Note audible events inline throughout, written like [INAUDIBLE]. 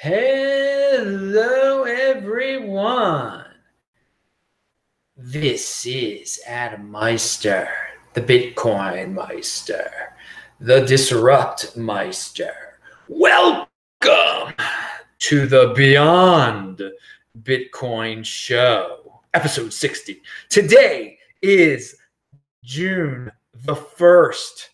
Hello, everyone. This is Adam Meister, the Bitcoin Meister, the Disrupt Meister. Welcome to the Beyond Bitcoin Show, episode 60. Today is June the 1st,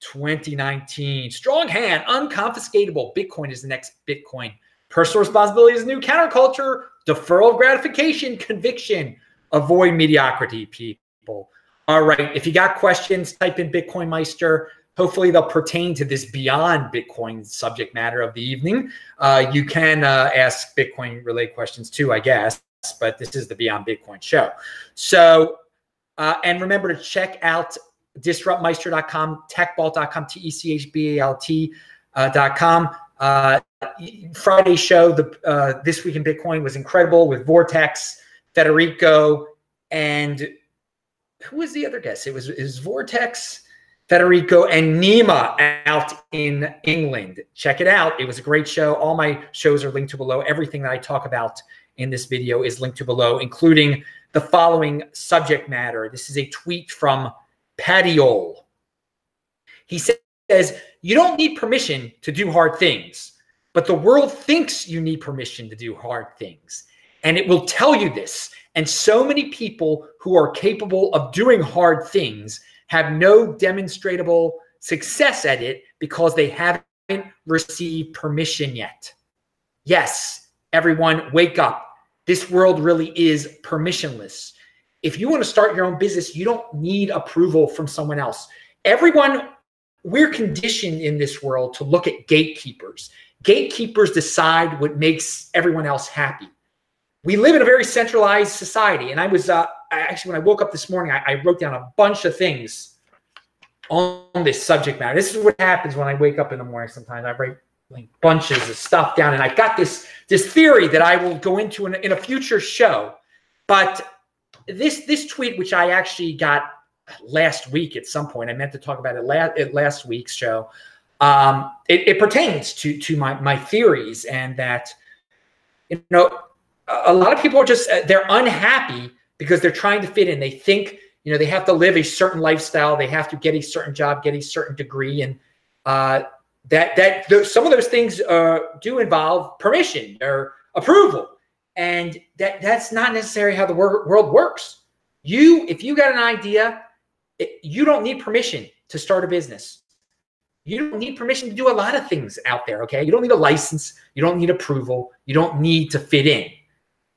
2019. Strong hand, unconfiscatable. Bitcoin is the next Bitcoin. Personal responsibility is new counterculture, deferral of gratification, conviction. Avoid mediocrity, people. All right. If you got questions, type in Bitcoin Meister. Hopefully, they'll pertain to this beyond Bitcoin subject matter of the evening. Uh, you can uh, ask Bitcoin related questions too, I guess, but this is the Beyond Bitcoin show. So, uh, and remember to check out disruptmeister.com, techbalt.com, T E C H B A L T.com. Uh, Friday show, the uh, This Week in Bitcoin was incredible with Vortex, Federico, and who was the other guest? It was, was Vortex, Federico, and Nima out in England. Check it out. It was a great show. All my shows are linked to below. Everything that I talk about in this video is linked to below, including the following subject matter. This is a tweet from Patiole. He says, You don't need permission to do hard things, but the world thinks you need permission to do hard things. And it will tell you this. And so many people who are capable of doing hard things have no demonstrable success at it because they haven't received permission yet. Yes, everyone, wake up. This world really is permissionless if you want to start your own business, you don't need approval from someone else. Everyone, we're conditioned in this world to look at gatekeepers. Gatekeepers decide what makes everyone else happy. We live in a very centralized society. And I was uh, actually, when I woke up this morning, I, I wrote down a bunch of things on this subject matter. This is what happens when I wake up in the morning sometimes. I write like bunches of stuff down and I've got this this theory that I will go into in, in a future show. But this this tweet, which I actually got last week at some point, I meant to talk about it last last week's show. Um, it, it pertains to to my my theories and that you know a lot of people are just uh, they're unhappy because they're trying to fit in. They think you know they have to live a certain lifestyle, they have to get a certain job, get a certain degree, and uh, that that th- some of those things uh, do involve permission or approval. And that that's not necessarily how the wor- world works. You if you got an idea it, you don't need permission to start a business you don't need permission to do a lot of things out there okay? You don't need a license. You don't need approval. You don't need to fit in.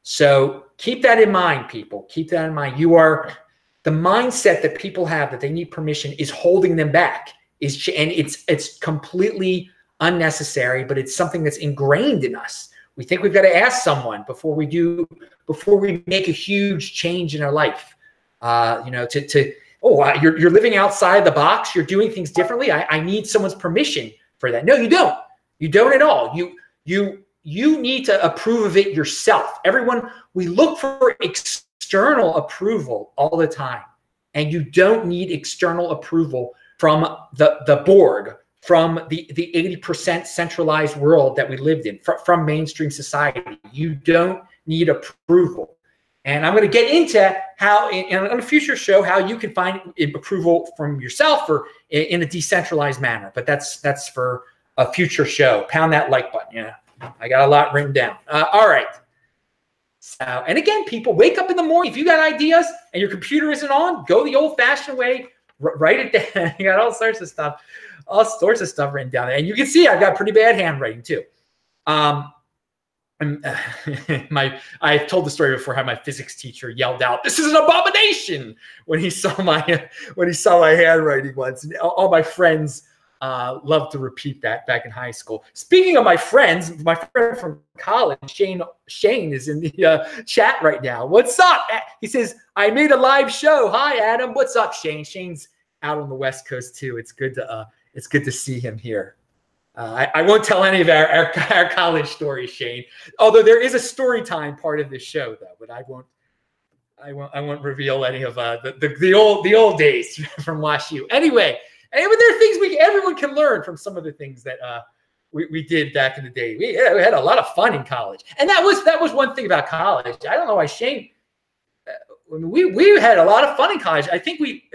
So keep that in mind people. Keep that in mind. You are the mindset that people have that they need permission is holding them back. Is and it's it's completely unnecessary but it's something that's ingrained in us. We think we've got to ask someone before we do, before we make a huge change in our life. Uh, you know, to to oh, you're you're living outside the box. You're doing things differently. I, I need someone's permission for that. No, you don't. You don't at all. You you you need to approve of it yourself. Everyone, we look for external approval all the time, and you don't need external approval from the the board from the, the 80% centralized world that we lived in, fr- from mainstream society. You don't need approval. And I'm going to get into how, in, in a future show, how you can find approval from yourself or in, a decentralized manner. But that's that's for a future show. Pound that like button. Yeah, I got a lot written down. Uh, all right. So, and again, people wake up in the morning. If you got ideas and your computer isn't on, go the old-fashioned way. R- write it [LAUGHS] down. you got all sorts of stuff all sorts of stuff written down there. And you can see I've got pretty bad handwriting too. Um, [LAUGHS] my I've told the story before how my physics teacher yelled out, "This is an abomination!" when he [LAUGHS] saw my when he saw my handwriting once. And all my friends uh, loved to repeat that back in high school. Speaking of my friends, my friend from college, Shane Shane, is in the uh, chat right now. What's up? He says, "I made a live show. Hi, Adam. What's up, Shane? Shane's out on the West Coast too. It's good to uh, it's good to see him here. Uh, I, I, won't tell any of our, our, [LAUGHS] our, college stories, Shane. Although there is a story time part of this show, though, but I won't. I won't. I won't reveal any of uh, the, the, the old the old days [LAUGHS] from WashU. Anyway, anyway, there are things we everyone can learn from some of the things that uh, we, we did back in the day. We, we had a lot of fun in college, and that was that was one thing about college. I don't know why Shane. Uh, we we had a lot of fun in college. I think we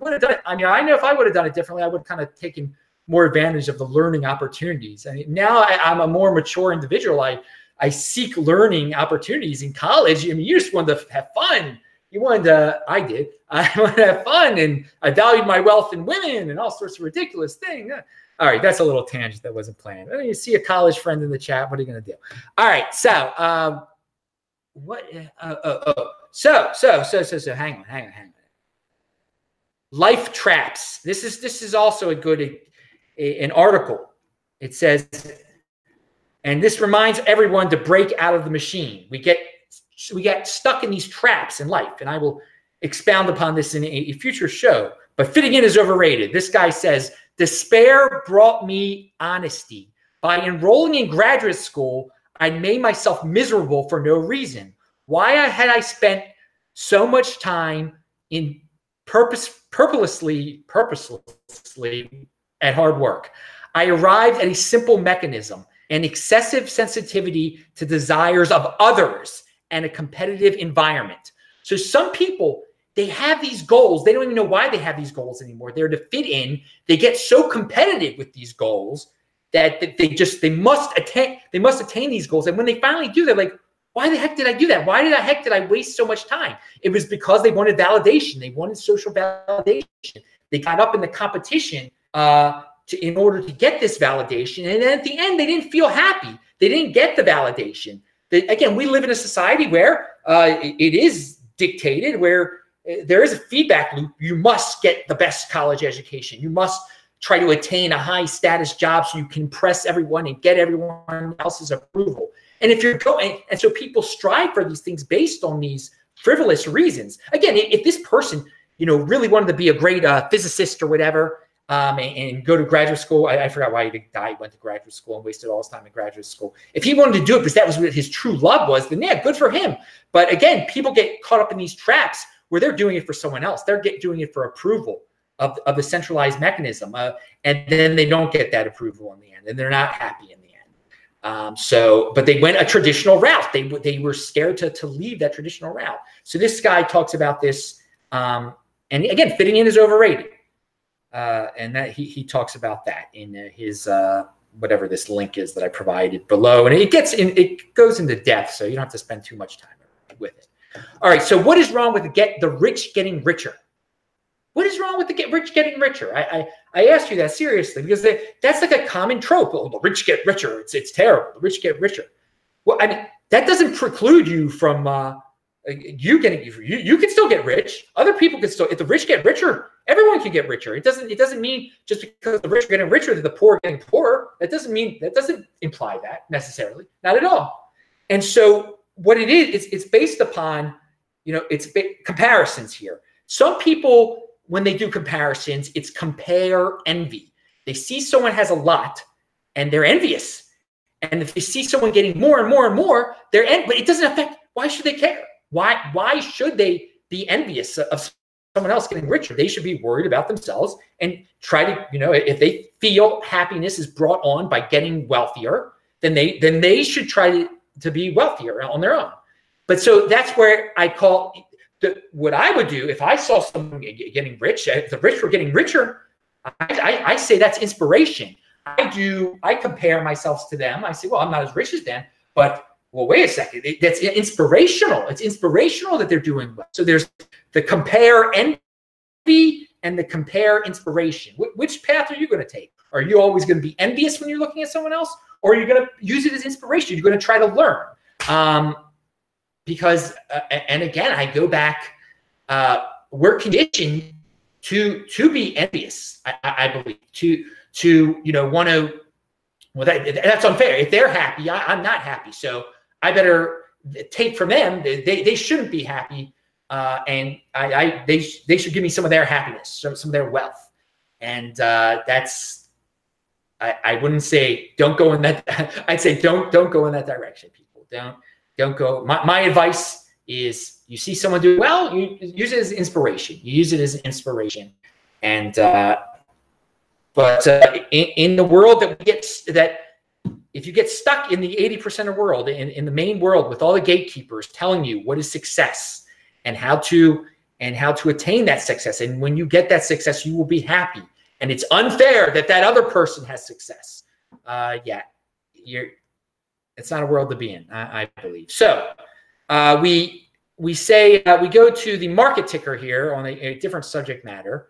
would have done it. I mean, I know if I would have done it differently, I would have kind of taken more advantage of the learning opportunities. Mean, now I, I'm a more mature individual. I I seek learning opportunities in college. I mean, you just wanted to have fun. You wanted to, I did. [LAUGHS] I wanted to have fun and I valued my wealth in women and all sorts of ridiculous things. All right, that's a little tangent that wasn't planned. I mean, you see a college friend in the chat. What are you going to do? All right, so um, what? Uh, uh, uh, so so so so so. Hang on, hang on, hang on. Life traps. This is this is also a good a, a, an article. It says and this reminds everyone to break out of the machine. We get we get stuck in these traps in life, and I will expound upon this in a future show. But fitting in is overrated. This guy says, Despair brought me honesty. By enrolling in graduate school, I made myself miserable for no reason. Why had I spent so much time in purpose purposely purposelessly at hard work? I arrived at a simple mechanism an excessive sensitivity to desires of others and a competitive environment. So some people they have these goals. They don't even know why they have these goals anymore. They're to fit in. They get so competitive with these goals that they just they must attain they must attain these goals. And when they finally do, they're like, why the heck did I do that? Why did I heck did I waste so much time? It was because they wanted validation. They wanted social validation. They got up in the competition uh, to, in order to get this validation. And then at the end, they didn't feel happy. They didn't get the validation. They, again, we live in a society where uh, it is dictated, where uh, there is a feedback loop. You must get the best college education. You must try to attain a high status job so you can impress everyone and get everyone else's approval. And if you're going, and so people strive for these things based on these frivolous reasons. Again, if this person, you know, really wanted to be a great uh, physicist or whatever, um, and, and, go to graduate school. I, I, forgot why he didn't die. He went to graduate school and wasted all his time in graduate school. If he wanted to do it because that was what his true love was, then yeah, good for him. But again, people get caught up in these traps where they're doing it for someone else. They're get, doing it for approval of, of the centralized mechanism. Uh, and then they don't get that approval in the end and they're not happy in the end. Um, so, but they went a traditional route. They, they were scared to, to leave that traditional route. So this guy talks about this. Um, and again, fitting in is overrated uh, and that he he talks about that in uh, his uh, whatever this link is that I provided below, and it gets in it goes into depth, so you don't have to spend too much time with it. All right, so what is wrong with the get the rich getting richer? What is wrong with the get rich getting richer? I I, I asked you that seriously because they, that's like a common trope. Oh, the rich get richer. It's it's terrible. The rich get richer. Well, I mean that doesn't preclude you from uh, you getting you, you can still get rich. Other people can still if the rich get richer, everyone can get richer. It doesn't it doesn't mean just because the rich are getting richer that the poor are getting poorer. That doesn't mean that doesn't imply that necessarily. Not at all. And so what it is, it's, it's based upon, you know, it's comparisons here. Some people, when they do comparisons, it's compare envy. They see someone has a lot and they're envious. And if they see someone getting more and more and more, they're en- but it doesn't affect why should they care? Why why should they be envious of someone else getting richer? They should be worried about themselves and try to, you know, if they feel happiness is brought on by getting wealthier, then they then they should try to, to be wealthier on their own. But so that's where I call the, what I would do if I saw someone getting rich, if the rich were getting richer, I, I, I say that's inspiration. I do, I compare myself to them. I say, well, I'm not as rich as them, but well, wait a second. That's inspirational. It's inspirational that they're doing well. So there's the compare envy and the compare inspiration. Wh- which path are you going to take? Are you always going to be envious when you're looking at someone else, or are you going to use it as inspiration? You're going to try to learn. Um, because, uh, and again, I go back. Uh, we're conditioned to to be envious. I, I believe to to you know want to. Well, that, that's unfair. If they're happy, I, I'm not happy. So I better take from them. They, they shouldn't be happy. Uh, and I, I, they, they should give me some of their happiness, some, some of their wealth. And uh, that's, I, I wouldn't say don't go in that. [LAUGHS] I'd say don't, don't go in that direction, people. Don't, don't go. My, my advice is you see someone do well, you use it as inspiration. You use it as inspiration. And, uh, But uh, in, in the world that we get that if you get stuck in the 80% of world in, in the main world with all the gatekeepers telling you what is success and how to and how to attain that success. And when you get that success you will be happy. And it's unfair that that other person has success uh, yeah you're it's not a world to be in i, I believe. So uh, we we say uh, we go to the market ticker here on a, a different subject matter.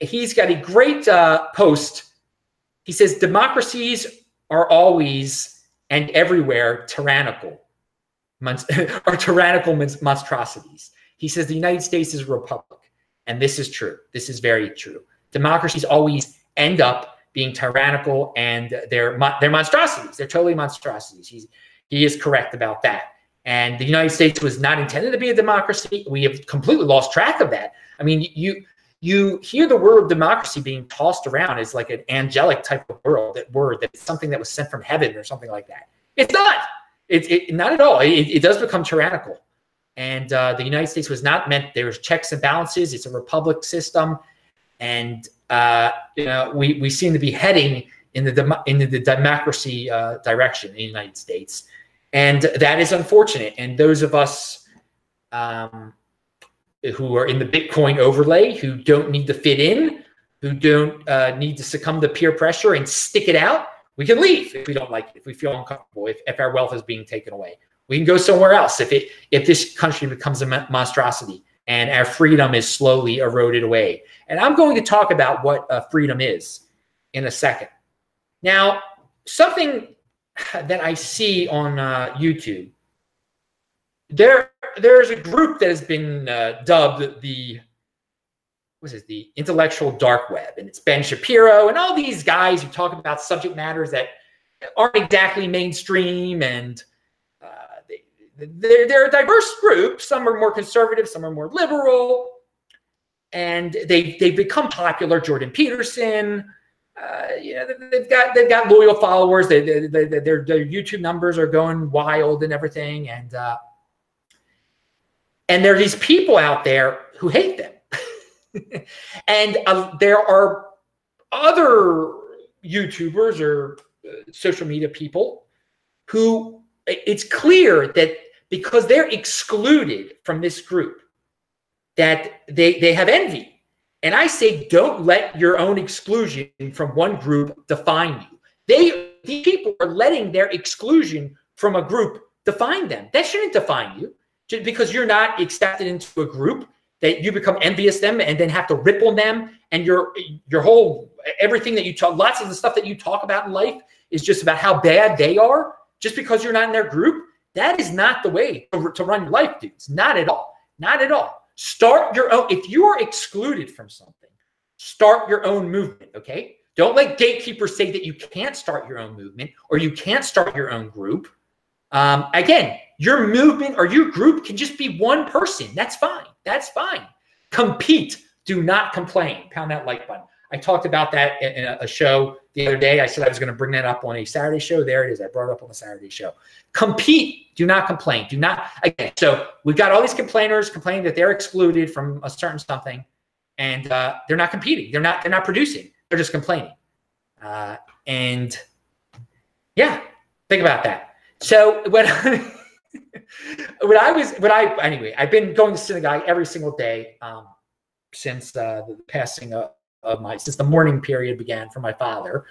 He's got a great uh, post. He says democracies are always and everywhere tyrannical are [LAUGHS] tyrannical monstrosities. He says the United States is a republic. And this is true. This is very true. Democracies always end up being tyrannical and they're, they're monstrosities. They're totally monstrosities. He's, he is correct about that. And the United States was not intended to be a democracy. We have completely lost track of that. I mean, you you hear the word democracy being tossed around as like an angelic type of world, that word that's something that was sent from heaven or something like that. It's not. It's it, not at all. It, it, does become tyrannical. And uh, the United States was not meant. There's checks and balances. It's a republic system, and uh, you know we we seem to be heading in the into the democracy uh, direction in the United States, and that is unfortunate. And those of us um, who are in the Bitcoin overlay, who don't need to fit in, who don't uh, need to succumb to peer pressure and stick it out, we can leave if we don't like it, if we feel uncomfortable, if, if our wealth is being taken away. We can go somewhere else if it if this country becomes a monstrosity and our freedom is slowly eroded away. And I'm going to talk about what uh, freedom is in a second. Now, something that I see on uh, YouTube there there's a group that has been uh, dubbed the what is the intellectual dark web, and it's Ben Shapiro and all these guys who talk about subject matters that aren't exactly mainstream, and uh, they, they're they're a diverse group. Some are more conservative, some are more liberal, and they they've become popular. Jordan Peterson. Uh, you know they've got they've got loyal followers. They, they, they, their their YouTube numbers are going wild and everything, and uh, and there are these people out there who hate them. [LAUGHS] and uh, there are other YouTubers or uh, social media people who it's clear that because they're excluded from this group, that they, they have envy. And I say, don't let your own exclusion from one group define you. They, these people are letting their exclusion from a group define them. That shouldn't define you because you're not accepted into a group that you become envious them and then have to rip on them. And your your whole everything that you talk lots of the stuff that you talk about in life is just about how bad they are. Just because you're not in their group that is not the way to, to run your life dudes. Not at all. Not at all. Start your own if you are excluded from something start your own movement okay? Don't let gatekeepers say that you can't start your own movement or you can't start your own group. Um, again your movement or your group can just be one person. That's fine. That's fine. Compete. Do not complain. Pound that like button. I talked about that in a show the other day. I said I was going to bring that up on a Saturday show. There it is. I brought it up on the Saturday show. Compete. Do not complain. Do not. Again, so we've got all these complainers complaining that they're excluded from a certain something, and uh, they're not competing. They're not. They're not producing. They're just complaining. Uh, and yeah, think about that. So when. [LAUGHS] when I was when I anyway, I've been going to synagogue every single day um, since uh, the passing of, of, my since the mourning period began for my father.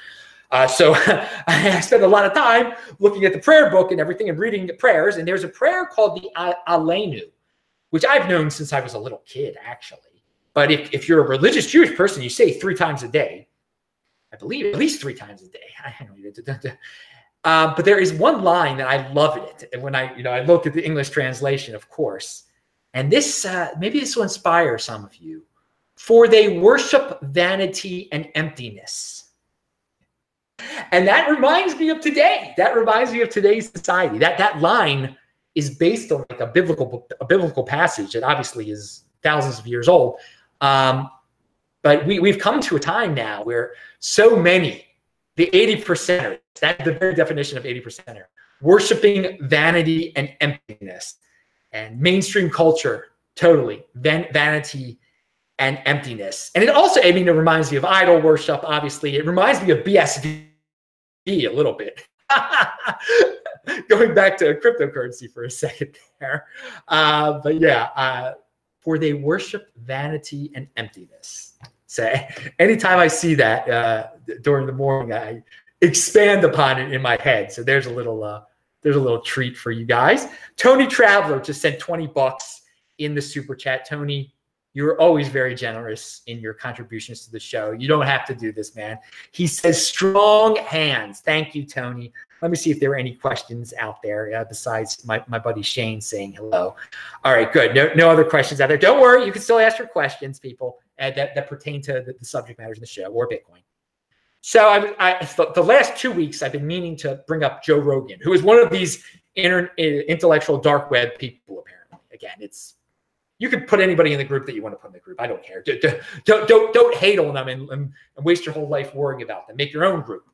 Uh, so [LAUGHS] I spent a lot of time looking at the prayer book and everything and reading the prayers. And there's a prayer called the Aleinu, which I've known since I was a little kid, actually. But if, if you're a religious Jewish person, you say three times a day. I believe at least three times a day. [LAUGHS] Uh, but there is one line that I love it. And when I, you know, I looked at the English translation, of course, and this uh, maybe this will inspire some of you. For they worship vanity and emptiness. And that reminds me of today. That reminds me of today's society. That that line is based on like a biblical a biblical passage that obviously is thousands of years old. Um, but we, we've come to a time now where so many the 80 percenters. That's the very definition of 80 percenter. Worshipping vanity and emptiness. And mainstream culture, totally. Van- vanity and emptiness. And it also, I mean, it reminds me of idol worship, obviously. It reminds me of BSV a little bit. [LAUGHS] Going back to cryptocurrency for a second there. Uh, but yeah, uh, for they worship vanity and emptiness. So anytime I see that uh, during the morning, I expand upon it in my head. So there's a little uh, there's a little treat for you guys. Tony Traveler just sent 20 bucks in the super chat. Tony, you're always very generous in your contributions to the show. You don't have to do this, man. He says strong hands. Thank you, Tony. Let me see if there were any questions out there uh, besides my, my buddy Shane saying hello. All right, good. No, no other questions out there. Don't worry. You can still ask your questions, people, uh, that, that pertain to the, the subject matters in the show or Bitcoin. So I, I, the last two weeks, I've been meaning to bring up Joe Rogan, who is one of these inter, intellectual dark web people. Apparently, again, it's you can put anybody in the group that you want to put in the group. I don't care. Don't don't don't, don't hate on them and, and, waste your whole life worrying about them. Make your own group.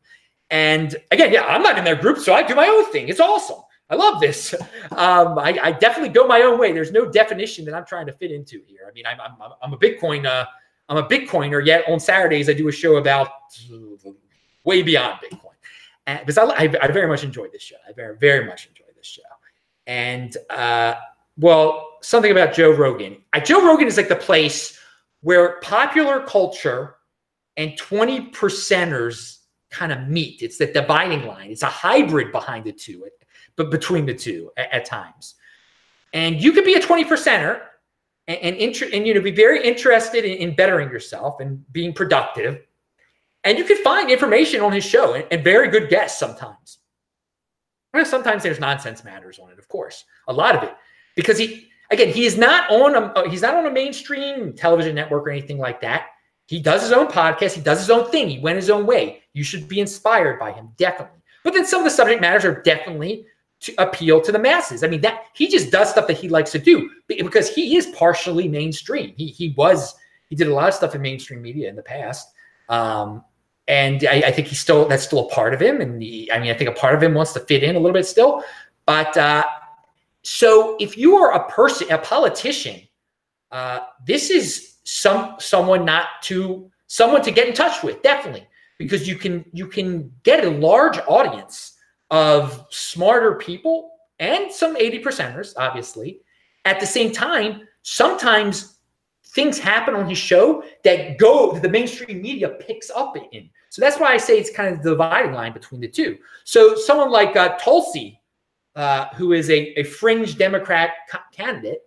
And again, yeah, I'm not in their group, so I do my own thing. It's awesome. I love this. Um, I, I, definitely go my own way. There's no definition that I'm trying to fit into here. I mean, I'm I'm, I'm a Bitcoin. Uh, I'm a Bitcoiner. Yet on Saturdays I do a show about way beyond Bitcoin, and, because I, I, I very much enjoy this show. I very very much enjoy this show. And uh, well, something about Joe Rogan. I, Joe Rogan is like the place where popular culture and 20 percenters kind of meet. It's the dividing line. It's a hybrid behind the two, but between the two at, at times. And you could be a 20 percenter and and, inter- and you know be very interested in, in, bettering yourself and being productive. And you can find information on his show and, and very good guests sometimes. Well, sometimes there's nonsense matters on it, of course, a lot of it, because he again he is not on a uh, he's not on a mainstream television network or anything like that. He does his own podcast. He does his own thing. He went his own way. You should be inspired by him, definitely. But then some of the subject matters are definitely to appeal to the masses. I mean, that he just does stuff that he likes to do because he is partially mainstream. He he was he did a lot of stuff in mainstream media in the past. Um, and I, I, think he's still that's still a part of him. And he, I mean, I think a part of him wants to fit in a little bit still. But uh, so if you are a person, a politician, uh, this is some someone not to someone to get in touch with definitely because you can you can get a large audience of smarter people and some 80 percenters obviously at the same time sometimes things happen on his show that go that the mainstream media picks up in so that's why i say it's kind of the dividing line between the two so someone like uh, tulsi uh, who is a, a fringe democrat candidate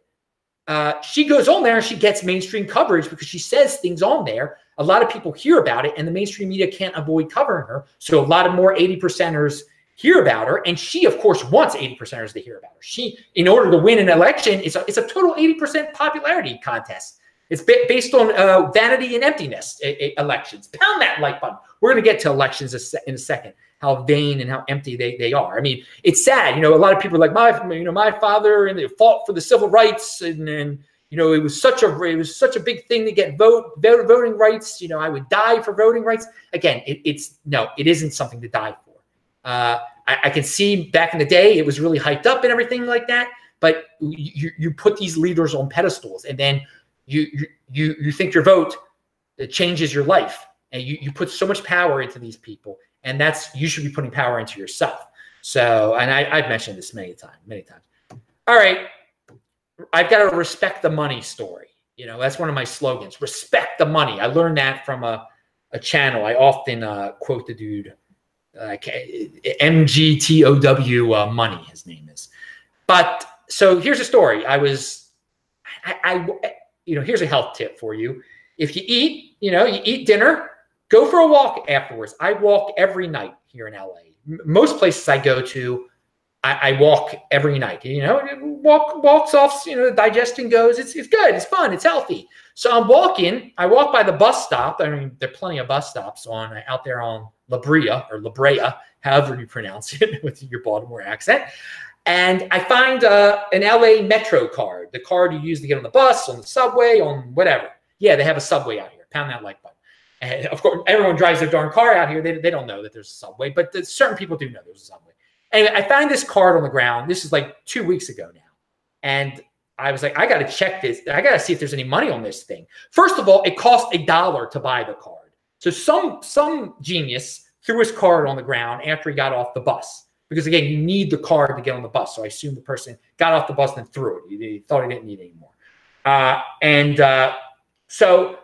uh, she goes on there and she gets mainstream coverage because she says things on there. A lot of people hear about it, and the mainstream media can't avoid covering her. So a lot of more 80 percenters hear about her. And she, of course, wants 80 percenters to hear about her. She, in order to win an election, it's a, it's a total 80% popularity contest. It's based on uh, vanity and emptiness elections. Pound that like button. We're going to get to elections in a second how vain and how empty they, they are. I mean, it's sad. You know, a lot of people are like, my, you know, my father and they fought for the civil rights and, and you know, it was such a it was such a big thing to get vote, vote voting rights. You know, I would die for voting rights. Again, it, it's no, it isn't something to die for. Uh, I, I, can see back in the day it was really hyped up and everything like that. But you, you put these leaders on pedestals, and then you you you think your vote changes your life, and you you put so much power into these people, and that's you should be putting power into yourself. So, and I, I've mentioned this many times, many times. All right, I've got to respect the money story. You know, that's one of my slogans. Respect the money. I learned that from a, a channel. I often uh, quote the dude, uh, MGTOW uh, Money. His name is. But so here's a story. I was, I, I, you know, here's a health tip for you. If you eat, you know, you eat dinner, Go for a walk afterwards. I walk every night here in LA. Most places I go to, I, I, walk every night. You know, walk walks off. You know, the digestion goes. It's it's good. It's fun. It's healthy. So I'm walking. I walk by the bus stop. I mean, there are plenty of bus stops on out there on La Brea or La Brea, however you pronounce [LAUGHS] it with your Baltimore accent. And I find uh, an LA Metro card, the card you use to get on the bus, on the subway, on whatever. Yeah, they have a subway out here. Pound that like button. And of course, everyone drives their darn car out here. They, they don't know that there's a subway, but the, certain people do know there's a subway. Anyway, I found this card on the ground. This is like two weeks ago now. And I was like, I got to check this. I got to see if there's any money on this thing. First of all, it cost a dollar to buy the card. So some some genius threw his card on the ground after he got off the bus. Because again, you need the card to get on the bus. So I assume the person got off the bus and threw it. He, he thought he didn't need it anymore. Uh, and uh, so,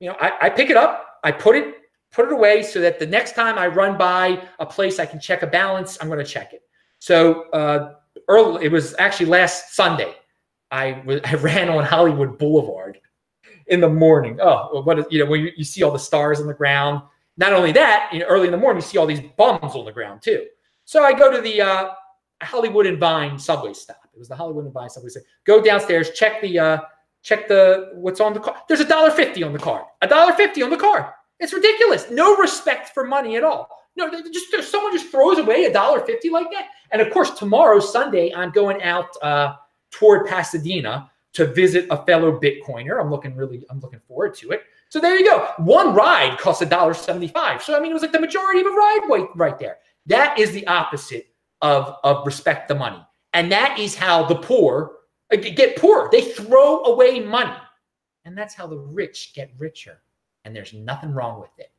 you know, I, I pick it up, I put it put it away so that the next time I run by a place I can check a balance, I'm going to check it. So uh, early, it was actually last Sunday. [LAUGHS] I, ran on Hollywood Boulevard in the morning. Oh, what is, you know, when you, you see all the stars on the ground. Not only that, you know, early in the morning, you see all these bums on the ground too. So I go to the uh, Hollywood and Vine subway stop. It was the Hollywood and Vine subway stop. Go downstairs, check the uh, check the what's on the card. There's a dollar fifty on the card. A dollar fifty on the card. It's ridiculous. No respect for money at all. No, just someone just throws away a dollar fifty like that. And of course, tomorrow Sunday, I'm going out uh, toward Pasadena to visit a fellow Bitcoiner. I'm looking really, I'm looking forward to it. So there you go. One ride costs a dollar seventy-five. So I mean, it was like the majority of a ride right, right there. That is the opposite of of respect the money, and that is how the poor uh, get poor. They throw away money, and that's how the rich get richer and there's nothing wrong with it.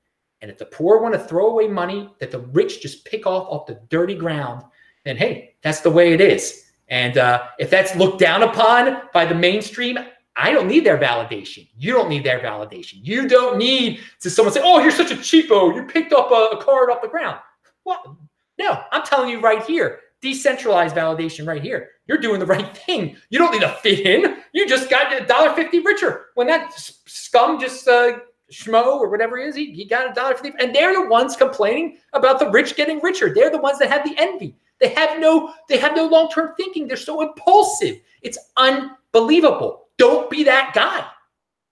And if the poor want to throw away money that the rich just pick off off the dirty ground, then hey, that's the way it is. And uh, if that's looked down upon by the mainstream, I don't need their validation. You don't need their validation. You don't need to someone say, "Oh, you're such a cheapo. You picked up a, a card off the ground." Well, no, I'm telling you right here, decentralized validation right here. You're doing the right thing. You don't need to fit in. You just got a dollar fifty richer when that scum just uh, schmo or whatever he is, he, he got a dollar the and they're the ones complaining about the rich getting richer. They're the ones that have the envy. They have no, they have no long-term thinking. They're so impulsive. It's unbelievable. Don't be that guy.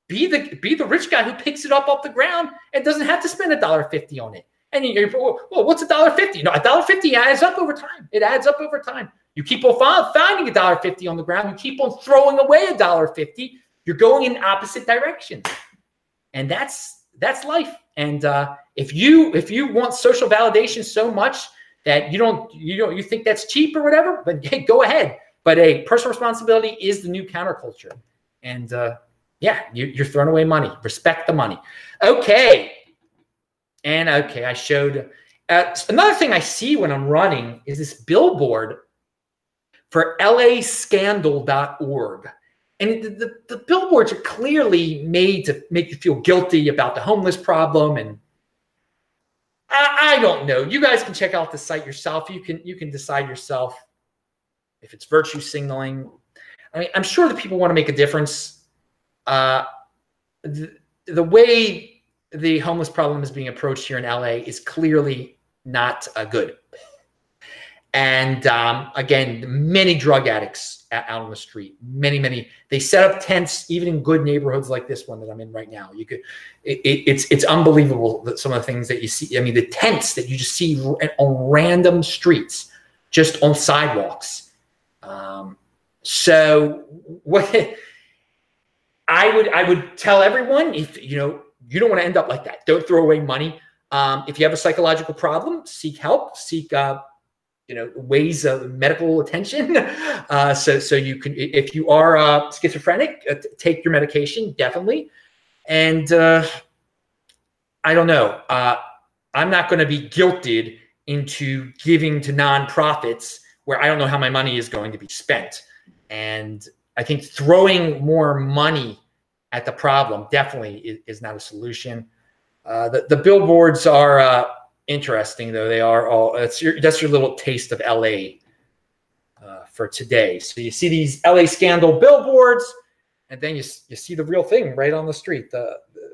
Be the be the rich guy who picks it up off the ground and doesn't have to spend a dollar fifty on it. And you're, well, what's a dollar fifty? No, a dollar fifty adds up over time. It adds up over time. You keep on finding a dollar fifty on the ground. You keep on throwing away a dollar fifty. You're going in opposite directions and that's that's life. And uh, if you if you want social validation so much that you don't you don't you think that's cheap or whatever, but [LAUGHS] hey, go ahead. But a personal responsibility is the new counterculture, and uh, yeah, you, you're throwing away money. Respect the money. Okay, and okay, I showed. Uh, another thing I see when I'm running is this billboard for lascandal.org. And the, the, the, billboards are clearly made to make you feel guilty about the homeless problem. And I, I don't know. You guys can check out the site yourself. You can you can decide yourself if it's virtue signaling. I mean, I'm sure that people want to make a difference. Uh, the, the way the homeless problem is being approached here in LA is clearly not uh, good. And um, again, many drug addicts out on the street. Many, many. They set up tents even in good neighborhoods like this one that I'm in right now. You could, it, it, it's it's unbelievable that some of the things that you see. I mean, the tents that you just see on random streets, just on sidewalks. Um, so what [LAUGHS] I would I would tell everyone if you know you don't want to end up like that. Don't throw away money. Um, if you have a psychological problem, seek help. Seek uh, you know ways of medical attention. [LAUGHS] Uh, so so you can if you are uh, schizophrenic uh, take your medication definitely. And uh, i don't know uh, i'm not going to be guilted into giving to nonprofits where i don't know how my money is going to be spent. And i think throwing more money at the problem definitely is, is not a solution. Uh, the, the billboards are interesting though. They are all that's your that's your little taste of LA uh, for today. So you see these LA scandal billboards, and then you you see the real thing right on the street. The, the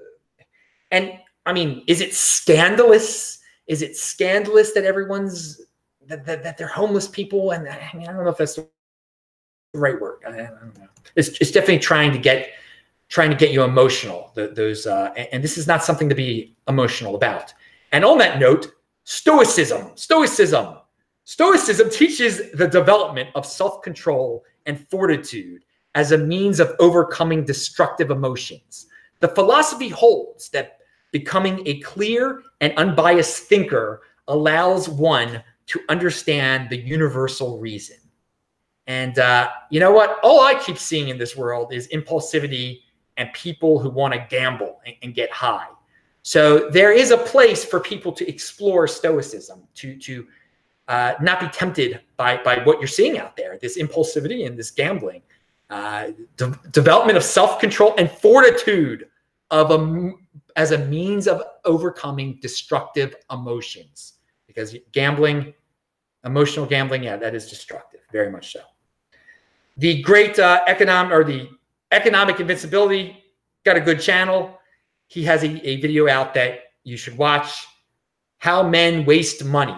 and I mean, is it scandalous? Is it scandalous that everyone's that, that, that they're homeless people? And I mean, I don't know if that's the right word. I, I don't know. It's, it's definitely trying to get trying to get you emotional. Those uh, and, and this is not something to be emotional about. And on that note, Stoicism, Stoicism. Stoicism teaches the development of self control and fortitude as a means of overcoming destructive emotions. The philosophy holds that becoming a clear and unbiased thinker allows one to understand the universal reason. And uh, you know what? All I keep seeing in this world is impulsivity and people who want to gamble and, and get high. So there is a place for people to explore stoicism, to to uh, not be tempted by by what you're seeing out there, this impulsivity and this gambling, uh, de- development of self control and fortitude of a as a means of overcoming destructive emotions. Because gambling, emotional gambling, yeah, that is destructive, very much so. The great uh, economic or the economic invincibility got a good channel. He has a, a video out that you should watch. How men waste money,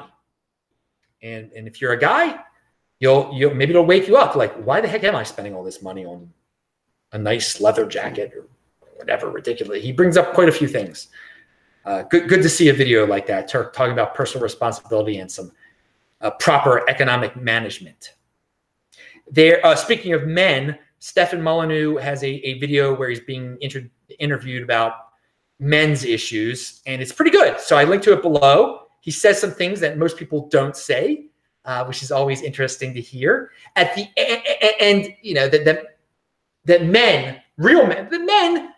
and and if you're a guy, you'll you'll maybe it'll wake you up. Like, why the heck am I spending all this money on a nice leather jacket or whatever ridiculous? He brings up quite a few things. Uh, good good to see a video like that talking about personal responsibility and some uh, proper economic management. There, uh, speaking of men, Stefan Molyneux has a, a video where he's being inter- interviewed about men's issues, and it's pretty good. So I link to it below. He says some things that most people don't say, uh, which is always interesting to hear. At the end, you know that that that men, real men, the men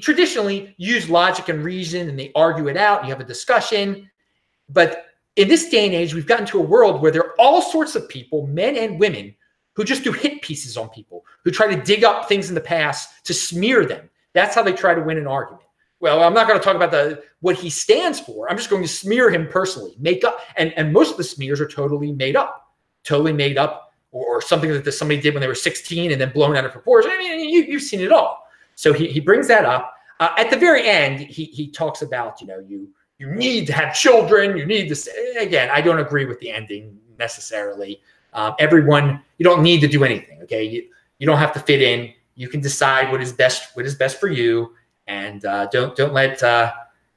traditionally use logic and reason, and they argue it out. You have a discussion, but in this day and age, we've gotten to a world where there are all sorts of people, men and women, who just do hit pieces on people, who try to dig up things in the past to smear them. That's how they try to win an argument. Well, I'm not going to talk about the what he stands for. I'm just going to smear him personally, make up, and and most of the smears are totally made up, totally made up, or, or something that somebody did when they were 16 and then blown out of proportion. I mean, you, you've seen it all. So he he brings that up. Uh, at the very end, he he talks about you know you you need to have children. You need to say again. I don't agree with the ending necessarily. Um, everyone, you don't need to do anything. Okay, you, you don't have to fit in. You can decide what is best. What is best for you, and uh, don't don't let uh,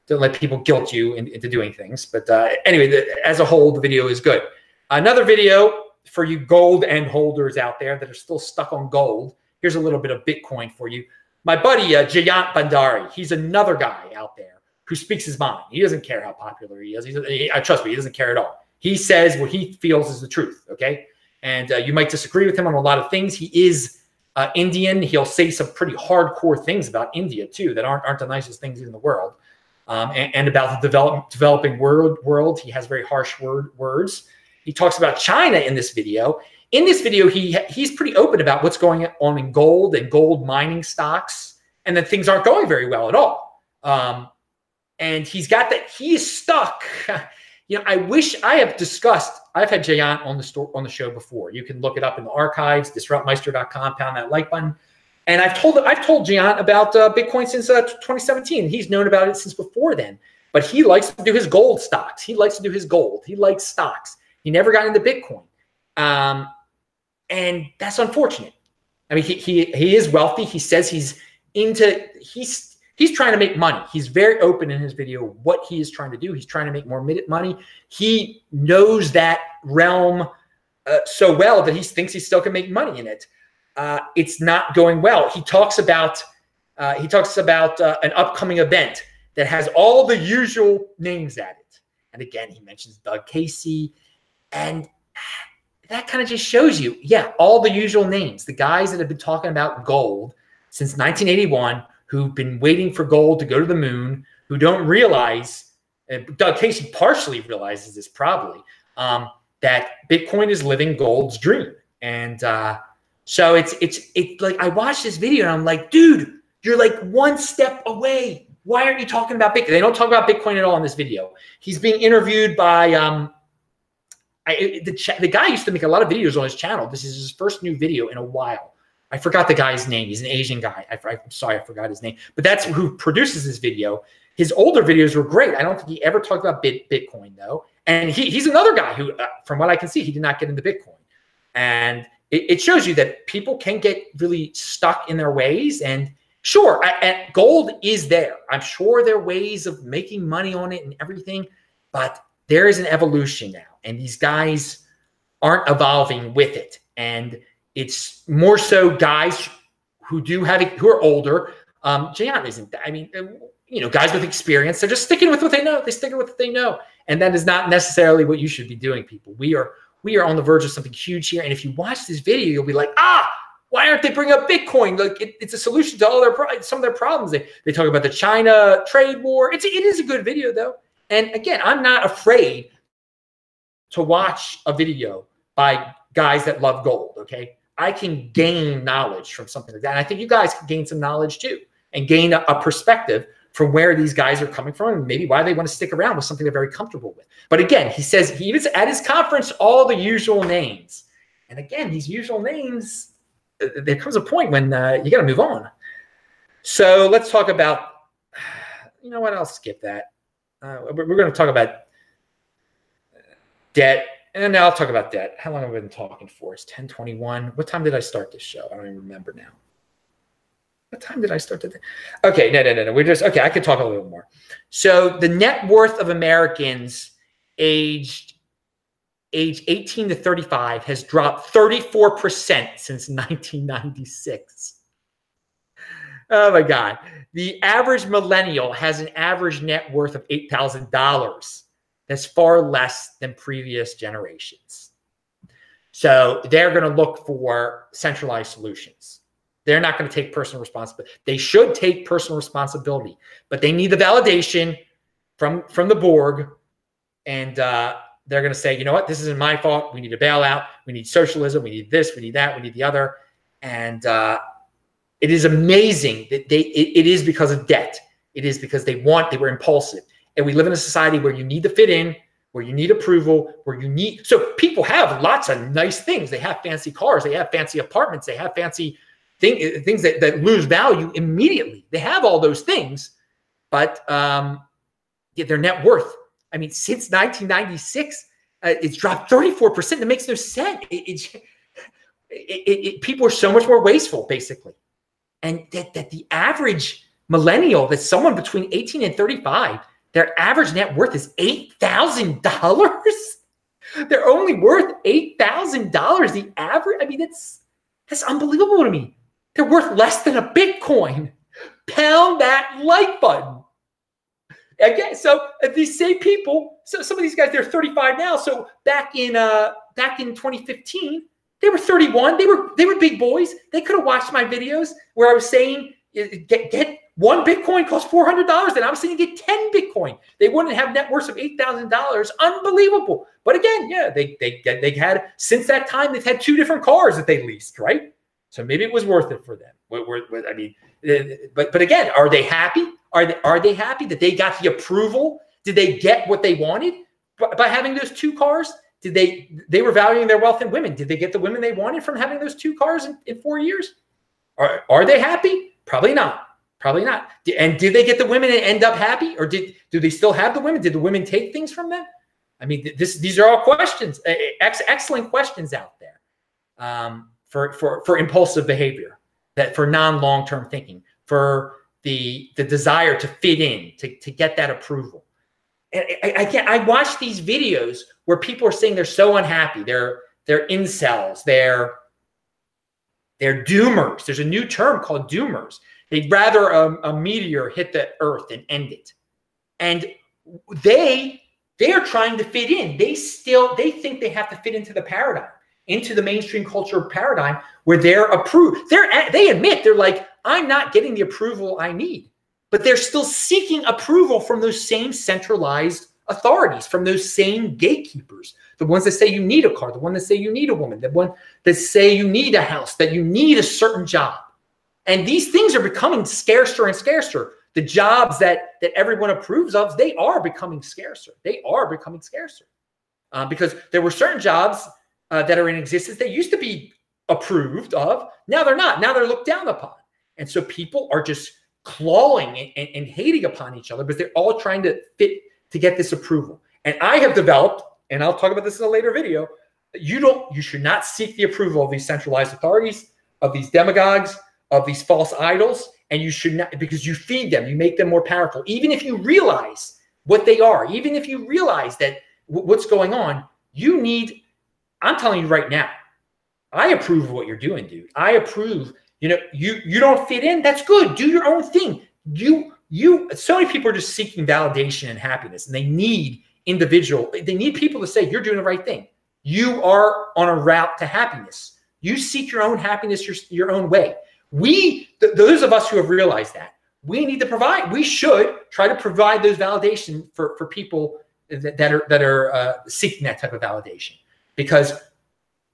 don't let people guilt you in, into doing things. But uh, anyway, the, as a whole, the video is good. Another video for you gold and holders out there that are still stuck on gold. Here's a little bit of Bitcoin for you. My buddy uh, Jayant Bhandari, he's another guy out there who speaks his mind. He doesn't care how popular he is. He's, he, trust me, he doesn't care at all. He says what he feels is the truth. Okay. And uh, you might disagree with him on a lot of things. He is uh, Indian. He'll say some pretty hardcore things about India too that aren't aren't the nicest things in the world. Um, and, and, about the develop, developing world world, he has very harsh word words. He talks about China in this video. In this video, he he's pretty open about what's going on in gold and gold mining stocks, and that things aren't going very well at all. Um, and he's got that he is stuck [LAUGHS] you know, I wish I have discussed. I've had Jayant on the store on the show before. You can look it up in the archives, disruptmeister.com, pound that like button. And I've told I've told Jayant about uh, Bitcoin since uh, 2017. He's known about it since before then. But he likes to do his gold stocks. He likes to do his gold. He likes stocks. He never got into Bitcoin, um, and that's unfortunate. I mean, he, he he is wealthy. He says he's into he's he's trying to make money. He's very open in his video what he is trying to do. He's trying to make more money. He knows that realm uh, so well that he thinks he still can make money in it. Uh, it's not going well. He talks about uh, he talks about uh, an upcoming event that has all the usual names at it. And again, he mentions Doug Casey, and that kind of just shows you, yeah, all the usual names. The guys that have been talking about gold since 1981 who've been waiting for gold to go to the moon, who don't realize, Doug Casey partially realizes this probably, um, that Bitcoin is living gold's dream. And uh, so it's it's it's like I watched this video and I'm like, dude, you're like one step away. Why aren't you talking about Bitcoin? They don't talk about Bitcoin at all in this video. He's being interviewed by um, I, the, the guy used to make a lot of videos on his channel. This is his first new video in a while. I forgot the guy's name. He's an Asian guy. I, am sorry, I forgot his name. But that's who produces this video. His older videos were great. I don't think he ever talked about bit, Bitcoin though. And he, he's another guy who, uh, from what I can see, he did not get into Bitcoin. And it, it shows you that people can get really stuck in their ways. And sure, I, gold is there. I'm sure there are ways of making money on it and everything. But there is an evolution now, and these guys aren't evolving with it. And it's more so guys who do have who are older. Um, Jayant isn't. I mean, uh, you know, guys with experience. They're just sticking with what they know. They stick with what they know, and that is not necessarily what you should be doing. People, we are we are on the verge of something huge here. And if you watch this video, you'll be like, ah, why aren't they bringing up Bitcoin? Like it, it's a solution to all their some of their problems. They they talk about the China trade war. It's it is a good video though. And again, I'm not afraid to watch a video by guys that love gold. Okay, I can gain knowledge from something like that. And I think you guys can gain some knowledge too and gain a, a perspective from where these guys are coming from and maybe why they want to stick around with something they're very comfortable with. But again, he says he even at his conference all the usual names. And again, these usual names there comes a point when uh, you got to move on. So let's talk about, [SIGHS] you know what? I'll skip that. Uh, we're, we're going to talk about debt, and I'll talk about debt. How long have I been talking for? It's 1021. What time did I start this show? I don't even remember now. What time did I start the Okay, no, no, no, no. We're just okay. I could talk a little more. So the net worth of Americans aged age 18 to 35 has dropped 34% since 1996. Oh my God. The average millennial has an average net worth of $8,000. That's far less than previous generations. So they're going to look for centralized solutions. They're not going to take personal responsibility. They should take personal responsibility, but they need the validation from from the Borg, and uh, they're going to say, you know what, this isn't my fault. We need a bailout. We need socialism. We need this. We need that. We need the other. And uh, it is amazing that they. It, it is because of debt. It is because they want. They were impulsive, and we live in a society where you need to fit in, where you need approval, where you need. So people have lots of nice things. They have fancy cars. They have fancy apartments. They have fancy thing, things that, that lose value immediately. They have all those things, but um, yeah, their net worth I mean, since 1996, uh, it's dropped 34%. It makes no sense. It, it, it, people are so much more wasteful, basically. And that, that the average millennial, that someone between 18 and 35, their average net worth is $8,000. [LAUGHS] They're only worth $8,000. The average, I mean, that's that's unbelievable to me. They're worth less than a Bitcoin. [LAUGHS] Pound that like button. Again, so uh, these same people, so some of these guys, they're 35 now. So back in uh back in 2015, they were 31. They were they were big boys. They could have watched my videos where I was saying get get one Bitcoin costs four hundred dollars, and I'm saying get ten Bitcoin. They wouldn't have net worth of eight thousand dollars. Unbelievable. But again, yeah, they they they had since that time they've had two different cars that they leased, right? So maybe it was worth it for them. I mean, uh, but but again, are they happy? Are they, are they happy that they got the approval? Did they get what they wanted by having those two cars? Did they they were valuing their wealth in women? Did they get the women they wanted from having those two cars in, in four years? Are are they happy? Probably not. Probably not. And did they get the women and end up happy, or did do they still have the women? Did the women take things from them? I mean, this these are all questions, ex- excellent questions out there um, for for for impulsive behavior, that for non long term thinking, for the the desire to fit in, to, to get that approval. And I, I can't I watch these videos where people are saying they're so unhappy, they're they're incels, they're they're doomers. There's a new term called doomers. They'd rather a, a meteor hit the earth and end it. And they they're trying to fit in. They still they think they have to fit into the paradigm, into the mainstream culture paradigm where they're approved. They're they admit they're like I'm not getting the approval I need. But they're still seeking approval from those same centralized authorities, from those same gatekeepers, the ones that say you need a car, the one that say you need a woman, the one that say you need a house, that you need a certain job. And these things are becoming scarcer and scarcer. The jobs that that everyone approves of, they are becoming scarcer. They are becoming scarcer uh, because there were certain jobs uh, that are in existence that used to be approved of. Now they're not. Now they're looked down upon. And so people are just clawing and, and, and hating upon each other because they're all trying to fit to get this approval. And I have developed, and I'll talk about this in a later video, you don't, you should not seek the approval of these centralized authorities, of these demagogues, of these false idols, and you should not because you feed them, you make them more powerful. Even if you realize what they are, even if you realize that w- what's going on, you need. I'm telling you right now, I approve of what you're doing, dude. I approve you know, you you don't fit in. That's good. Do your own thing. You you. So many people are just seeking validation and happiness, and they need individual. They need people to say you're doing the right thing. you are on a route to happiness. You seek your own happiness your, your own way. We, th- those of us who have realized that, we need to provide, we should try to provide those validation for, for people that, that are, that are uh, seeking that type of validation. Because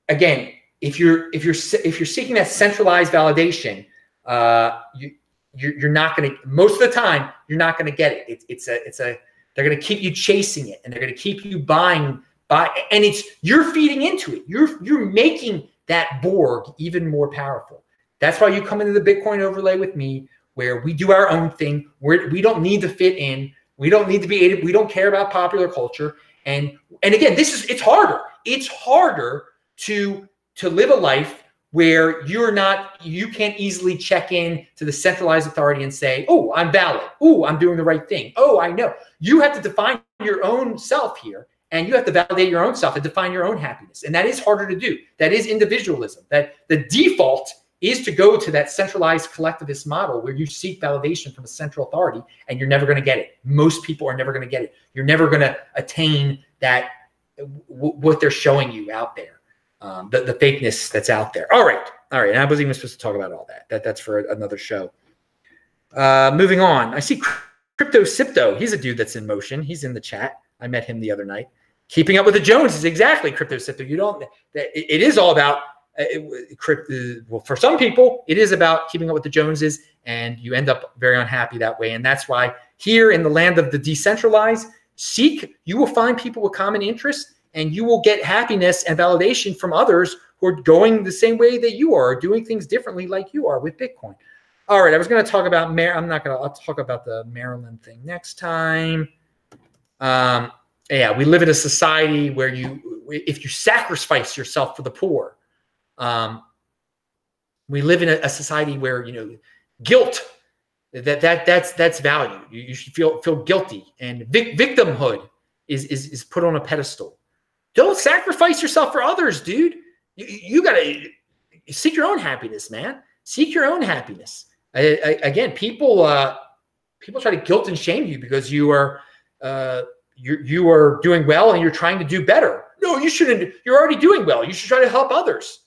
again, if you're, if you're, if you're seeking that centralized validation, uh, you, you're, not going to, most of the time, you're not going to get it. it. It's a, it's a, they're going to keep you chasing it and they're going to keep you buying, buy, and it's, you're feeding into it. You're, you're making that Borg even more powerful. That's why you come into the Bitcoin overlay with me, where we do our own thing. We're, we don't need to fit in. We don't need to be. We don't care about popular culture. And and again, this is it's harder. It's harder to to live a life where you're not you can't easily check in to the centralized authority and say, "Oh, I'm valid. Oh, I'm doing the right thing. Oh, I know." You have to define your own self here and you have to validate your own self and define your own happiness. And that is harder to do. That is individualism. That the default is to go to that centralized collectivist model where you seek validation from a central authority and you're never going to get it. Most people are never going to get it. You're never going to attain that w- what they're showing you out there, um, the, the fakeness that's out there. All right. All right. And I wasn't even supposed to talk about all that. That That's for another show. Uh, moving on. I see Crypto Sipto. He's a dude that's in motion. He's in the chat. I met him the other night. Keeping up with the Joneses. Is exactly, Crypto Sipto. You don't, it is all about uh, it, well, for some people, it is about keeping up with the Joneses, and you end up very unhappy that way. And that's why here in the land of the decentralized, seek, you will find people with common interests, and you will get happiness and validation from others who are going the same way that you are, doing things differently like you are with Bitcoin. All right, I was going to talk about Mar- I'm not going to. I'll talk about the Maryland thing next time. Um, yeah, we live in a society where you, if you sacrifice yourself for the poor, um, we live in a, a, society where you know guilt that that that's that's value. You, you should feel feel guilty, and vic- victimhood is, is is put on a pedestal. Don't sacrifice yourself for others, dude. You, you gotta seek your own happiness, man. Seek your own happiness. I, I, again, people uh, people try to guilt and shame you because you are uh, you you are doing well and you're trying to do better. No, you shouldn't. You're already doing well. You should try to help others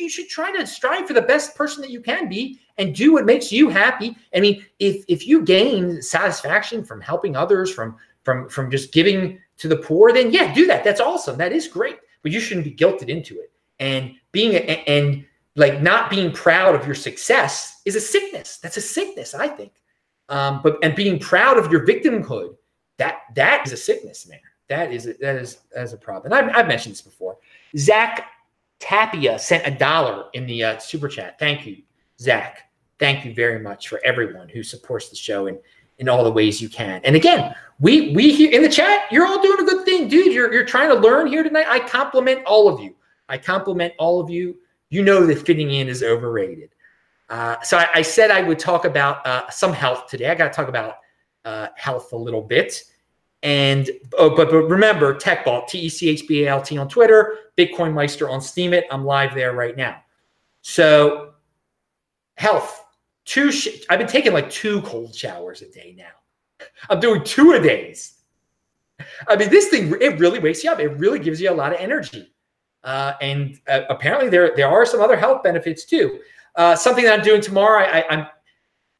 you should try to strive for the best person that you can be and do what makes you happy. I mean, if if you gain satisfaction from helping others, from from from just giving to the poor, then yeah, do that. That's awesome. That is great. But you shouldn't be guilted into it. And being and, and like not being proud of your success is a sickness. That's a sickness, I think. Um, but and being proud of your victimhood, that that is a sickness, man. That is a, that is that is a problem. And I've, I've mentioned this before. Zach Tapia sent a dollar in the uh, super chat. Thank you, Zach. Thank you very much for everyone who supports the show in, in all the ways you can. And again, we we here in the chat, you're all doing a good thing, dude. You're you're trying to learn here tonight. I compliment all of you. I compliment all of you. You know that fitting in is overrated. Uh, so I, I, said I would talk about uh, some health today. I got to talk about uh, health a little bit. And oh, but but remember, TechBalt, T E C H B A L T on Twitter, Bitcoin Meister on Steemit. I'm live there right now. So, health. Two. Sh- I've been taking like two cold showers a day now. I'm doing two a days. I mean, this thing it really wakes you up. It really gives you a lot of energy. Uh, and uh, apparently, there there are some other health benefits too. Uh, something that I'm doing tomorrow. I, I, I'm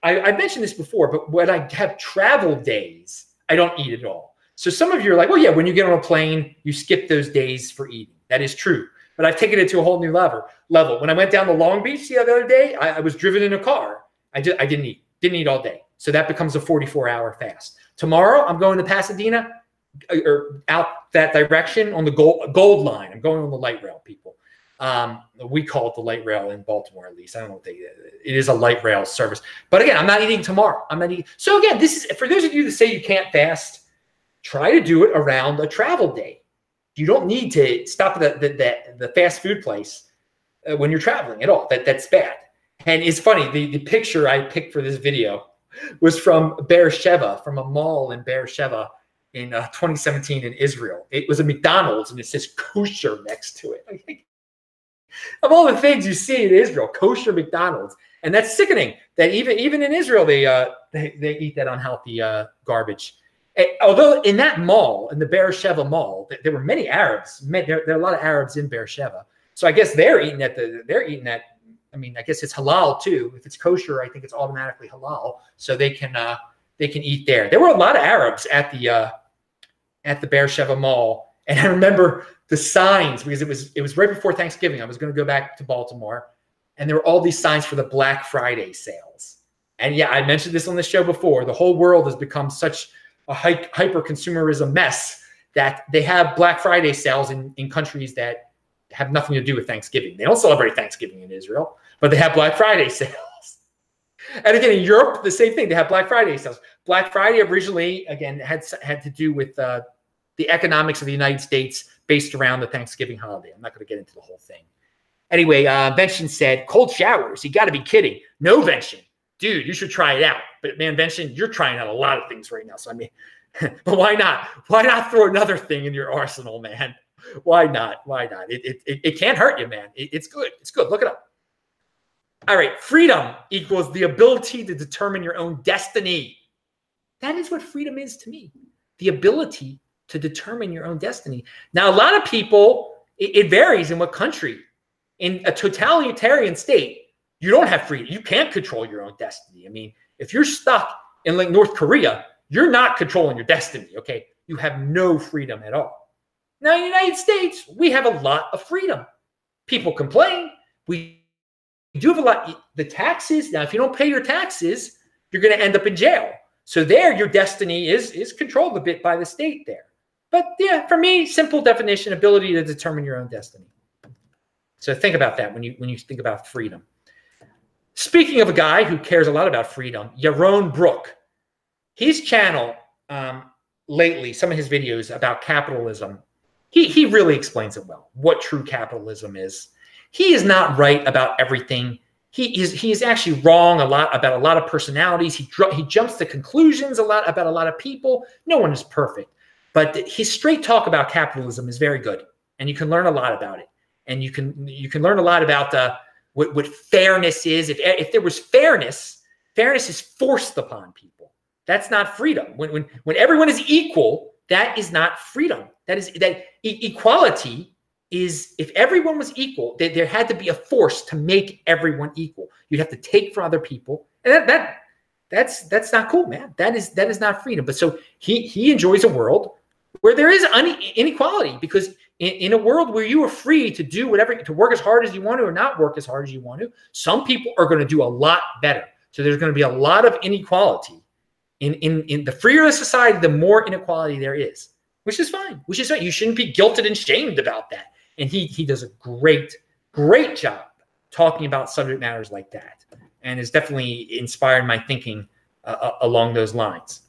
I, I mentioned this before, but when I have travel days, I don't eat at all. So some of you are like, well, yeah, when you get on a plane, you skip those days for eating. That is true. But I've taken it to a whole new level. Level. When I went down to Long Beach the other day, I, I was driven in a car. I just I didn't eat. Didn't eat all day. So that becomes a 44 hour fast. Tomorrow, I'm going to Pasadena uh, or out that direction on the gold, gold line. I'm going on the light rail, people. Um, we call it the light rail in Baltimore, at least. I don't know what they. It is a light rail service. But again, I'm not eating tomorrow. I'm not eating. So again, this is for those of you that say you can't fast try to do it around a travel day. You don't need to stop at the, the, the, the fast food place uh, when you're traveling at all. That, that's bad. And it's funny, the, the picture I picked for this video was from Beersheba, from a mall in Beersheba in uh, 2017 in Israel. It was a McDonald's and it says kosher next to it. [LAUGHS] of all the things you see in Israel, kosher McDonald's. And that's sickening that even even in Israel, they uh, they, they eat that unhealthy uh, garbage. Although in that mall, in the Beersheba Mall, there were many Arabs. There, there are a lot of Arabs in Beersheba. So I guess they're eating at the they're eating at. I mean, I guess it's halal too. If it's kosher, I think it's automatically halal, so they can uh, they can eat there. There were a lot of Arabs at the uh, at the Beersheba Mall, and I remember the signs because it was it was right before Thanksgiving. I was going to go back to Baltimore, and there were all these signs for the Black Friday sales. And yeah, I mentioned this on the show before. The whole world has become such a hyper consumerism mess that they have Black Friday sales in, in countries that have nothing to do with Thanksgiving. They don't celebrate Thanksgiving in Israel, but they have Black Friday [LAUGHS] sales. And again, in Europe, the same thing. They have Black Friday sales. Black Friday originally, again, had had to do with uh, the economics of the United States based around the Thanksgiving holiday. I'm not going to get into the whole thing. Anyway, uh, Vention said, cold showers. You got to be kidding. No, Vention. Dude, you should try it out. But man, Vention, you're trying out a lot of things right now. So I mean, [LAUGHS] but why not? Why not throw another thing in your arsenal, man? [LAUGHS] Why not? Why not? It, it, it, it can't hurt you, man. It, it's good. It's good. Look it up. All right. Freedom equals the ability to determine your own destiny. That is what freedom is to me the ability to determine your own destiny. Now, a lot of people, it, it varies in what country. In a totalitarian state, you don't have freedom. You can't control your own destiny. I mean, if you're stuck in like North Korea, you're not controlling your destiny. Okay. You have no freedom at all. Now, in the United States, we have a lot of freedom. People complain. We do have a lot. The taxes, now, if you don't pay your taxes, you're going to end up in jail. So there, your destiny is, is controlled a bit by the state there. But yeah, for me, simple definition, ability to determine your own destiny. So think about that when you when you think about freedom. Speaking of a guy who cares a lot about freedom, Yaron Brook, his channel um, lately, some of his videos about capitalism, he he really explains it well. What true capitalism is. He is not right about everything. He is he is actually wrong a lot about a lot of personalities. He he jumps to conclusions a lot about a lot of people. No one is perfect. But his straight talk about capitalism is very good, and you can learn a lot about it. And you can you can learn a lot about uh, what what fairness is. If if there was fairness, fairness is forced upon people. That's not freedom. When when when everyone is equal, that is not freedom. That is that e- equality is if everyone was equal, there had to be a force to make everyone equal. You'd have to take from other people, and that that that's that's not cool, man. That is that is not freedom. But so he he enjoys a world where there is inequality because in, in, a world where you are free to do whatever to work as hard as you want to or not work as hard as you want to some people are going to do a lot better. So there's going to be a lot of inequality. In, in, in the freer the society the more inequality there is which is fine which is fine. You shouldn't be guilted and shamed about that. And he he does a great great job talking about subject matters like that and has definitely inspired my thinking uh, uh along those lines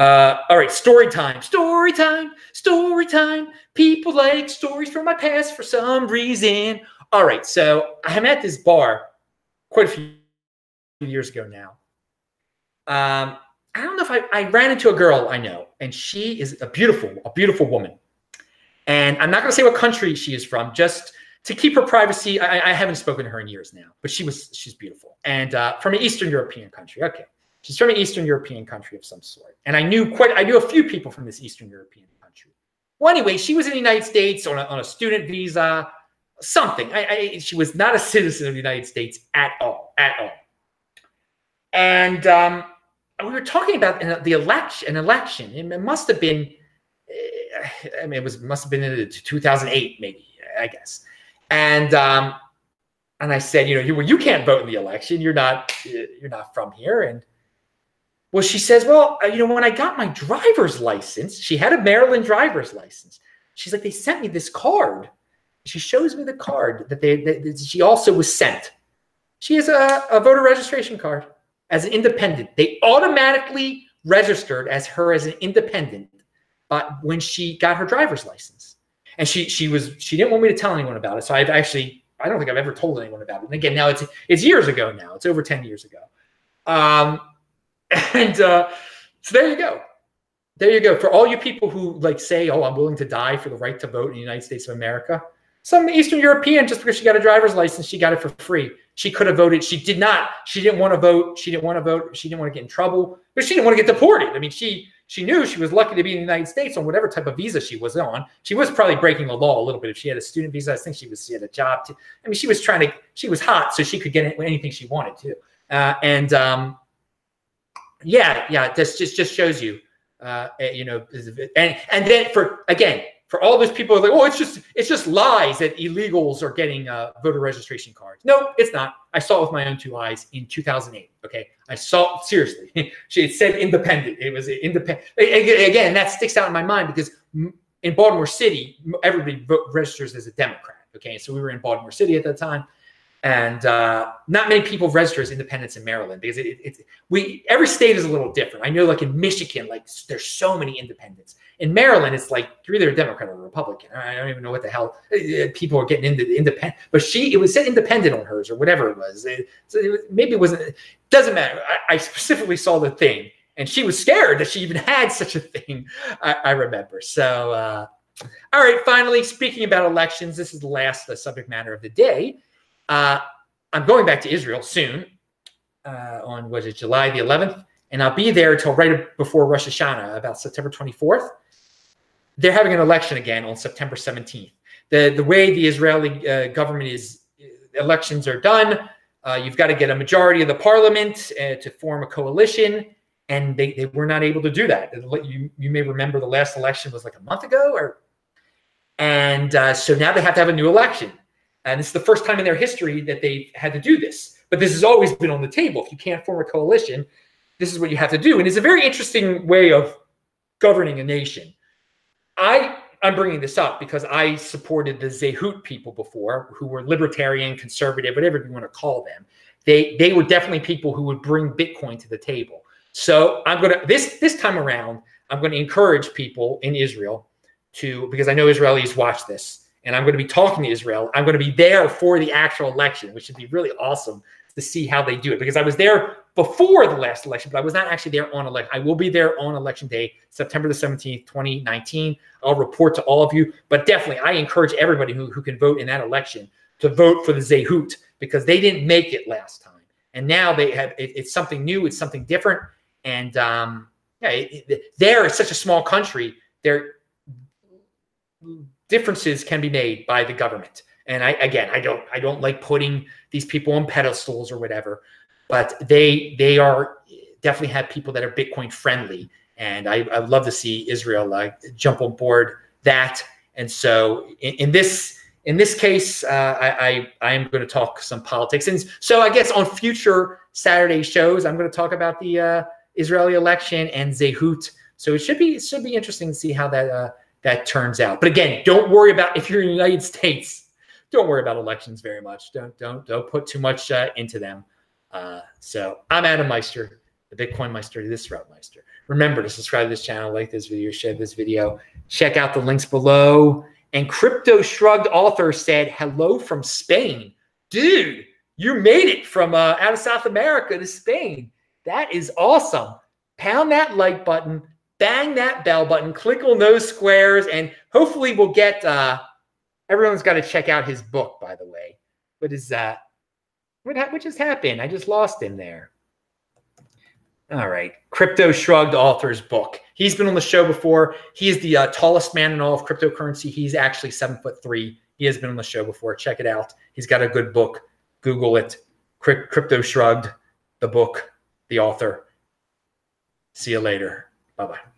uh, all right, story time, story time, story time. People like stories from my past for some reason. All right, so I'm at this bar quite a few years ago now. Um, I don't know if I, I ran into a girl I know, and she is a beautiful, a beautiful woman. And I'm not going to say what country she is from, just to keep her privacy. I, I, haven't spoken to her in years now, but she was she's beautiful and uh, from an Eastern European country. Okay. She's from an Eastern European country of some sort. And I knew quite, I knew a few people from this Eastern European country. Well, anyway, she was in the United States on a, on a student visa, something. I, I, she was not a citizen of the United States at all, at all. And um, we were talking about the election, an election. It must have been, eh, I mean, it was must have been in 2008, maybe, I guess. And um, and I said, you know, you, well, you can't vote in the election. You're not, you're not from here. And well, she says, well, uh, you know, when I got my driver's license, she had a Maryland driver's license. She's like, they sent me this card. She shows me the card that they that she also was sent. She has a, a voter registration card as an independent. They automatically registered as her as an independent, but when she got her driver's license, and she she was she didn't want me to tell anyone about it. So I've actually I don't think I've ever told anyone about it. And again, now it's it's years ago now. It's over ten years ago. Um, And uh, so there you go. There you go. For all you people who like say, "Oh, I'm willing to die for the right to vote in the United States of America," some Eastern European, just because she got a driver's license, she got it for free. She could have voted. She did not. She didn't want to vote. She didn't want to vote. She didn't want to get in trouble, but she didn't want to get deported. I mean, she she knew she was lucky to be in the United States on whatever type of visa she was on. She was probably breaking the law a little bit if she had a student visa. I think she was she had a job. To, I mean, she was trying to. She was hot, so she could get anything she wanted to. Uh, and um, yeah, yeah, this just just shows you, uh, eh, you know, and and then for again for all those people like, oh, it's just it's just lies that illegals are getting uh, voter registration cards. No, it's not. I saw it with my own two eyes in 2008. Okay, I saw seriously. [LAUGHS] it said independent. It was independent. Again, that sticks out in my mind because in Baltimore City, everybody registers as a Democrat. Okay, so we were in Baltimore City at that time and uh, not many people register as independents in Maryland because it, it, it's we every state is a little different. I know, like in Michigan, like there's so many independents. In Maryland, it's like you're either a Democrat or a Republican. I don't even know what the hell uh, people are getting into independent. But she, it was said independent on hers or whatever it was. It, so it maybe it wasn't. Doesn't matter. I, I, specifically saw the thing, and she was scared that she even had such a thing. I, I remember. So, uh, all right. Finally, speaking about elections, this is the last uh, subject matter of the day. Uh, I'm going back to Israel soon uh, on, was it July the 11th? And I'll be there until right before Rosh Hashanah, about September 24th. They're having an election again on September 17th. The, the way the Israeli uh, government is, elections are done, uh, you've got to get a majority of the parliament uh, to form a coalition and they, they were not able to do that. You, you may remember the last election was like a month ago, or and uh, so now they have to have a new election. And it's the first time in their history that they've had to do this. But this has always been on the table. If you can't form a coalition, this is what you have to do. And it's a very interesting way of governing a nation. I I'm bringing this up because I supported the Zehut people before, who were libertarian, conservative, whatever you want to call them. They they were definitely people who would bring Bitcoin to the table. So I'm gonna this this time around, I'm going to encourage people in Israel to because I know Israelis watch this and I'm going to be talking to Israel. I'm going to be there for the actual election, which should be really awesome to see how they do it because I was there before the last election, but I was not actually there on election. I will be there on election day, September the 17th, 2019. I'll report to all of you, but definitely I encourage everybody who, who can vote in that election to vote for the Zehut because they didn't make it last time. And now they have, it, it's something new. It's something different. And um, yeah, it, it, such a small country. They're differences can be made by the government. And I again, I don't I don't like putting these people on pedestals or whatever, but they they are definitely have people that are Bitcoin friendly, and I I love to see Israel like jump on board that. And so in, in this in this case, uh, I, I, I am going to talk some politics, and so I guess on future Saturday shows, I'm going to talk about the uh, Israeli election and Zehut. So it should be it should be interesting to see how that uh, that turns out. But again, don't worry about if you're in the United States. Don't worry about elections very much. Don't don't don't put too much uh, into them. Uh, so I'm Adam Meister, the Bitcoin Meister, this route Meister. Remember to subscribe to this channel, like this video, share this video. Check out the links below. And Crypto Shrugged author said, "Hello from Spain, dude. You made it from uh, out of South America to Spain. That is awesome. Pound that like button." Bang that bell button, click on those squares, and hopefully we'll get. Uh, everyone's got to check out his book, by the way. What is that? What, ha- what just happened? I just lost him there. All right. Crypto Shrugged author's book. He's been on the show before. He is the uh, tallest man in all of cryptocurrency. He's actually seven foot three. He has been on the show before. Check it out. He's got a good book. Google it. Crypto Shrugged, the book, the author. See you later. Bye bye.